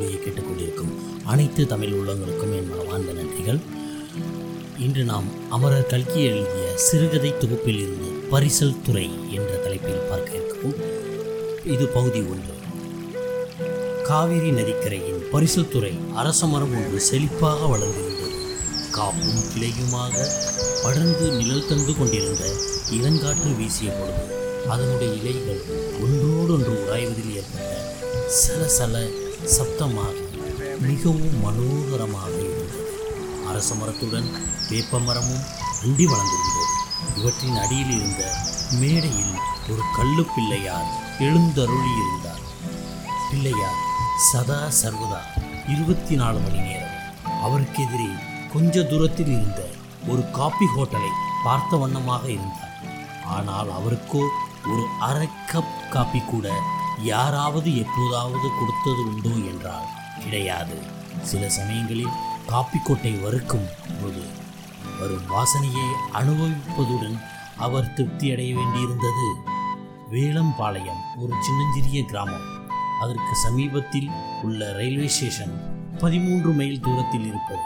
ஒளியை கேட்டுக்கொண்டிருக்கும் அனைத்து தமிழ் உள்ளங்களுக்கும் என் மனமார்ந்த நன்றிகள். இன்று நாம் அமரர் கல்கி எழுதிய சிறுகதை தொகுப்பில் இருந்து பரிசல் துறை என்ற தலைப்பில் பார்க்க இருக்கும் இது பகுதி ஒன்று. காவிரி நதிக்கரையின் பரிசல் துறை அரச மரம் ஒன்று செழிப்பாக வளர்ந்திருந்தது. காப்பும் கிளையுமாக படர்ந்து நிழல் தந்து கொண்டிருந்த இளங்காற்று வீசிய பொழுது அதனுடைய இலைகள் ஒன்றோடொன்று உராய்வதில் ஏற்பட்ட சல சல சப்தமாக மிகவும் மனோகரமாக இருந்தது. அரச மரத்துடன் வேப்ப மரமும் அண்டி வளர்ந்திருந்தது. இவற்றின் அடியில் இருந்த மேடையில் ஒரு கல்லு பிள்ளையார் எழுந்தருளி இருந்தார். பிள்ளையார் சதா சர்வதா இருபத்தி நாலு மணி நேரம். அவருக்கு எதிரே கொஞ்ச தூரத்தில் இருந்த ஒரு காபி ஹோட்டலை பார்த்த வண்ணமாக இருந்தார். ஆனால் அவருக்கோ ஒரு அரை கப் காபி கூட யாராவது எப்போதாவது கொடுத்தது உண்டோ என்றால் கிடையாது. சில சமயங்களில் காப்பி கொட்டை வறுக்கும் போது வரும் வாசனையை அனுபவிப்பதுடன் அவர் திருப்தி அடைய வேண்டியிருந்தது. வேளம்பாளையம் ஒரு சின்னஞ்சிறிய கிராமம். அதற்கு சமீபத்தில் உள்ள ரயில்வே ஸ்டேஷன் பதிமூன்று மைல் தூரத்தில் இருப்பது.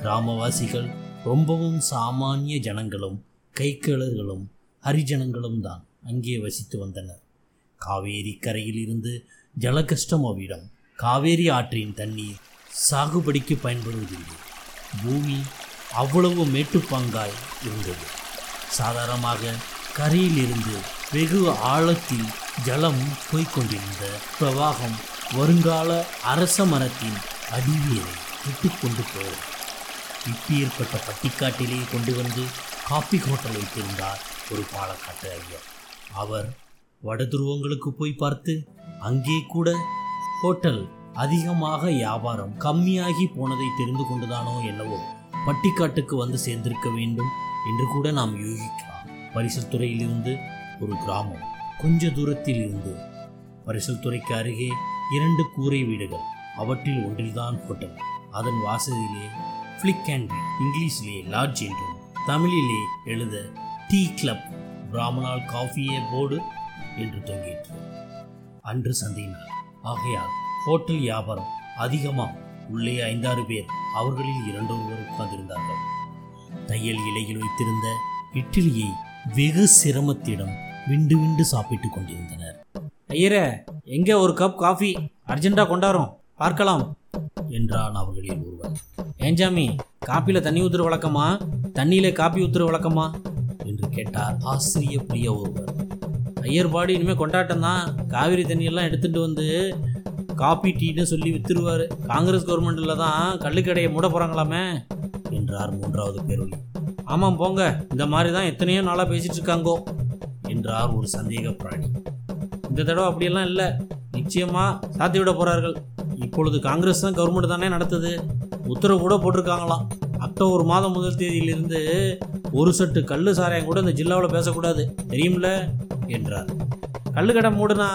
கிராமவாசிகள் ரொம்பவும் சாமானிய ஜனங்களும் கைக்கேளர்களும் ஹரிஜனங்களும் தான் அங்கே வசித்து வந்தனர். காவேரி கரையில் இருந்து ஜலகஷ்டமாவிடம் காவேரி ஆற்றின் தண்ணீர் சாகுபடிக்கு பயன்படுவதில்லை. பூமி அவ்வளவு மேட்டுப்பாங்காய் இருந்தது. சாதாரணமாக கரையில் இருந்து வெகு ஆழத்தில் ஜலம் போய்கொண்டிருந்த பிரவாகம் வருங்கால அரச மரத்தின் அடிவேரை விட்டுக்கொண்டு போய் இப்பி ஏற்பட்ட பட்டிக்காட்டிலே கொண்டு வந்து காப்பி ஹோட்டல் வைத்திருந்தார் ஒரு பாலக்காட்டு ஐயர். அவர் வட துருவங்களுக்கு போய் பார்த்து அங்கே கூட ஹோட்டல் அதிகமாக வியாபாரம் கம்மியாகி போனதை தெரிந்து கொண்டுதானோ என்னவோ பட்டிக்காட்டுக்கு வந்து சேர்ந்திருக்க வேண்டும் என்று கூட நாம் யூகிக்கலாம். பரிசல் துறையிலிருந்து ஒரு கிராமம் கொஞ்ச தூரத்தில் இருந்து. பரிசல் துறைக்கு அருகே இரண்டு கூரை வீடுகள் அவற்றில் ஒன்றில்தான் ஹோட்டல். அதன் வாசலிலே ஃப்ளிக் அண்ட் இங்கிலீஷிலே லாட்ஜ் என்றும் தமிழிலே எழுத டீ கிளப் பிராமணால் காஃபியே போர்டு என்று தொங்கிற்று அன்று சந்தை நாள் ஆகையால் ஹோட்டல் வியாபாரம் அதிகமாக உள்ளே ஐந்தாறு பேர் அவர்களில் இரண்டொருவர் உட்கார்ந்திருந்தார்கள். தையல் இலையில் வைத்திருந்த இட்லியை வெகு சிரமத்திடம் விண்டு விண்டு சாப்பிட்டுக் கொண்டிருந்தனர். ஐயரே எங்கே ஒரு கப் காஃபி அர்ஜென்ட்டாக கொண்டாரோம். பார்க்கலாம். என்றான் அவர்களில் ஒருவன் ஏஞ்சாமி காப்பியில் தண்ணி ஊத்துற வழக்கமா? தண்ணியில காப்பி ஊத்துற வழக்கமா? என்று கேட்டார் ஆசிரிய பிரிய ஒருவர். ஐயர் பாடி இனிமேல் கொண்டாட்டம் தான். காவிரி தண்ணியெல்லாம் எடுத்துகிட்டு வந்து காப்பி டீன்னு சொல்லி வித்துருவார். காங்கிரஸ் கவர்மெண்ட்டில் தான் கள்ளுக்கடையை மூட போகிறாங்களாமே என்றார் மூன்றாவது பேரொழி ஆமாம் போங்க. இந்த மாதிரி தான் எத்தனையோ நாளாக பேசிகிட்டு இருக்காங்கோ என்றார் ஒரு சந்தேக பிராணி. இந்த தடவை அப்படியெல்லாம் இல்லை. நிச்சயமாக சாத்தி விட போகிறார்கள் இப்பொழுது காங்கிரஸ் தான் கவர்மெண்ட் தானே நடத்துது. உத்தரவு கூட போட்டிருக்காங்களாம். அக்டோபர் மாதம் முதல் தேதியிலிருந்து ஒரு சட்டு கல் சாராயம் கூட இந்த ஜில்லாவில் பேசக்கூடாது. தெரியும்ல? என்றார். கல்லுக்கடை மூடுனா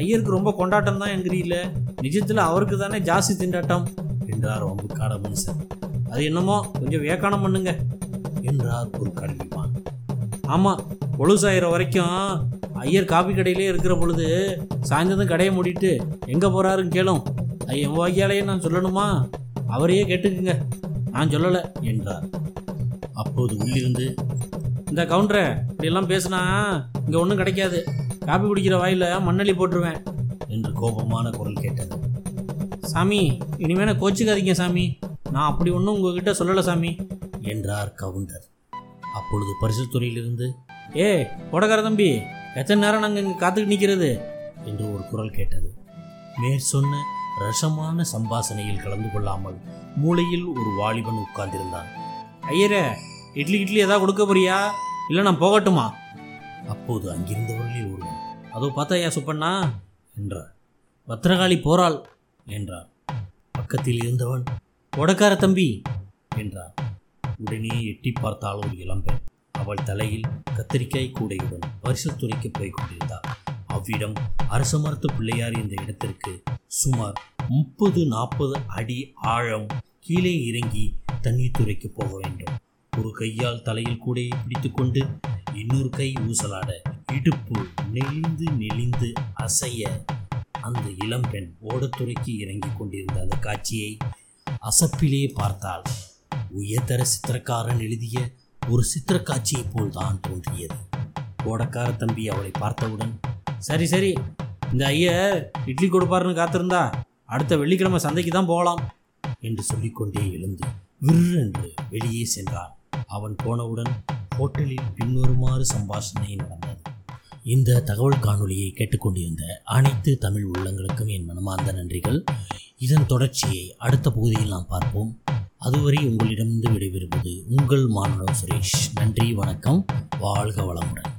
ஐயருக்கு ரொம்ப கொண்டாட்டம் தான் என்கிறீல்ல நிஜத்தில் அவருக்கு தானே ஜாஸ்தி திண்டாட்டம்? என்றார் வம்புக்காட மனுஷன். அது என்னமோ கொஞ்சம் வியாக்கானம் பண்ணுங்க என்றார் ஒரு கல்விமான் ஆமாம் பொழுசாயிரம் வரைக்கும் ஐயர் காபி கடையிலே இருக்கிற பொழுது சாயந்தரம் கடையை மூடிட்டு எங்கே போகிறாருன்னு கேளும். அது என் வாக்கியாலேயே நான் சொல்லணுமா? அவரையே கேட்டுக்குங்க. நான் சொல்லலை என்றார். அப்போது உள்ளிருந்து இந்த கவுண்டரை இப்படியெல்லாம் பேசுனா இங்கே ஒன்றும் கிடைக்காது. காபி குடிக்கிற வாயில் மண்ணள்ளி போட்டுருவேன் என்று கோபமான குரல் கேட்டது. சாமி இனிமேல் கோச்சிக்காதீங்க சாமி. நான் அப்படி ஒன்றும் உங்ககிட்ட சொல்லலை சாமி என்றார் கவுண்டர் அப்பொழுது பரிசு துறையிலிருந்து ஏ கொடகார தம்பி எத்தனை நேரம் நாங்கள் இங்கே காத்துக்கிட்டு நிற்கிறது என்று ஒரு குரல் கேட்டது. மேற் சொன்ன ரசமான சம்பாசனையில் கலந்து கொள்ளாமல் மூளையில் ஒரு வாலிபன் உட்கார்ந்திருந்தான். ஐயரே இட்லி இட்லி ஏதாவது கொடுக்க போறியா? இல்லை நான் போகட்டுமா? அப்போது அங்கிருந்தவர்களில் ஒருவன் அதோ பார்த்தாயா சுப்பண்ணா? என்றார். பத்திரகாளி போராள் என்றார். பக்கத்தில் இருந்தவன் உடக்கார தம்பி என்றார். உடனே எட்டி பார்த்தாள் ஒரு இளம்பெண். அவள் தலையில் கத்திரிக்காய் கூடையுடன் பரிசுத்துறைக்கு போய் கொண்டிருந்தாள். அவ்விடம் அரச மருத்துவ பிள்ளையார் இந்த இடத்திற்கு சுமார் முப்பது நாற்பது அடி ஆழம் கீழே இறங்கி தண்ணீர் துறைக்கு போக வேண்டும். ஒரு கையால் தலையில் கூடையை பிடித்துக்கொண்டு இன்னொரு கை ஊசலாட இடுப்பு நெளிந்து நெளிந்து அசைய அந்த இளம்பெண் ஓடத்துறைக்கு இறங்கி கொண்டிருந்த அந்த காட்சியை அசப்பிலே பார்த்தால் உயர்தர சித்திரக்காரன் எழுதிய ஒரு சித்திரக்காட்சியை போல் தான் தோன்றியது. ஓடக்கார தம்பி அவளை பார்த்தவுடன் சரி சரி இந்த ஐயா இட்லி கொடுப்பாருன்னு காத்திருந்தா அடுத்த வெள்ளிக்கிழமை சந்தைக்கு தான் போகலாம் என்று சொல்லிக்கொண்டே எழுந்து விற்றென்று வெளியே சென்றான். அவன் போனவுடன் ஹோட்டலில் பின்வருமாறு சம்பாஷணை நடந்தது. இந்த தகவல் காணொலியை கேட்டுக்கொண்டிருந்த அனைத்து தமிழ் உள்ளங்களுக்கும் என் மனமார்ந்த நன்றிகள். இதன் தொடர்ச்சியை அடுத்த பகுதியில் நாம் பார்ப்போம். அதுவரை உங்களிடமிருந்து விடைபெறுவது உங்கள் மாணவ சுரேஷ். நன்றி வணக்கம். வாழ்க வளமுடன்.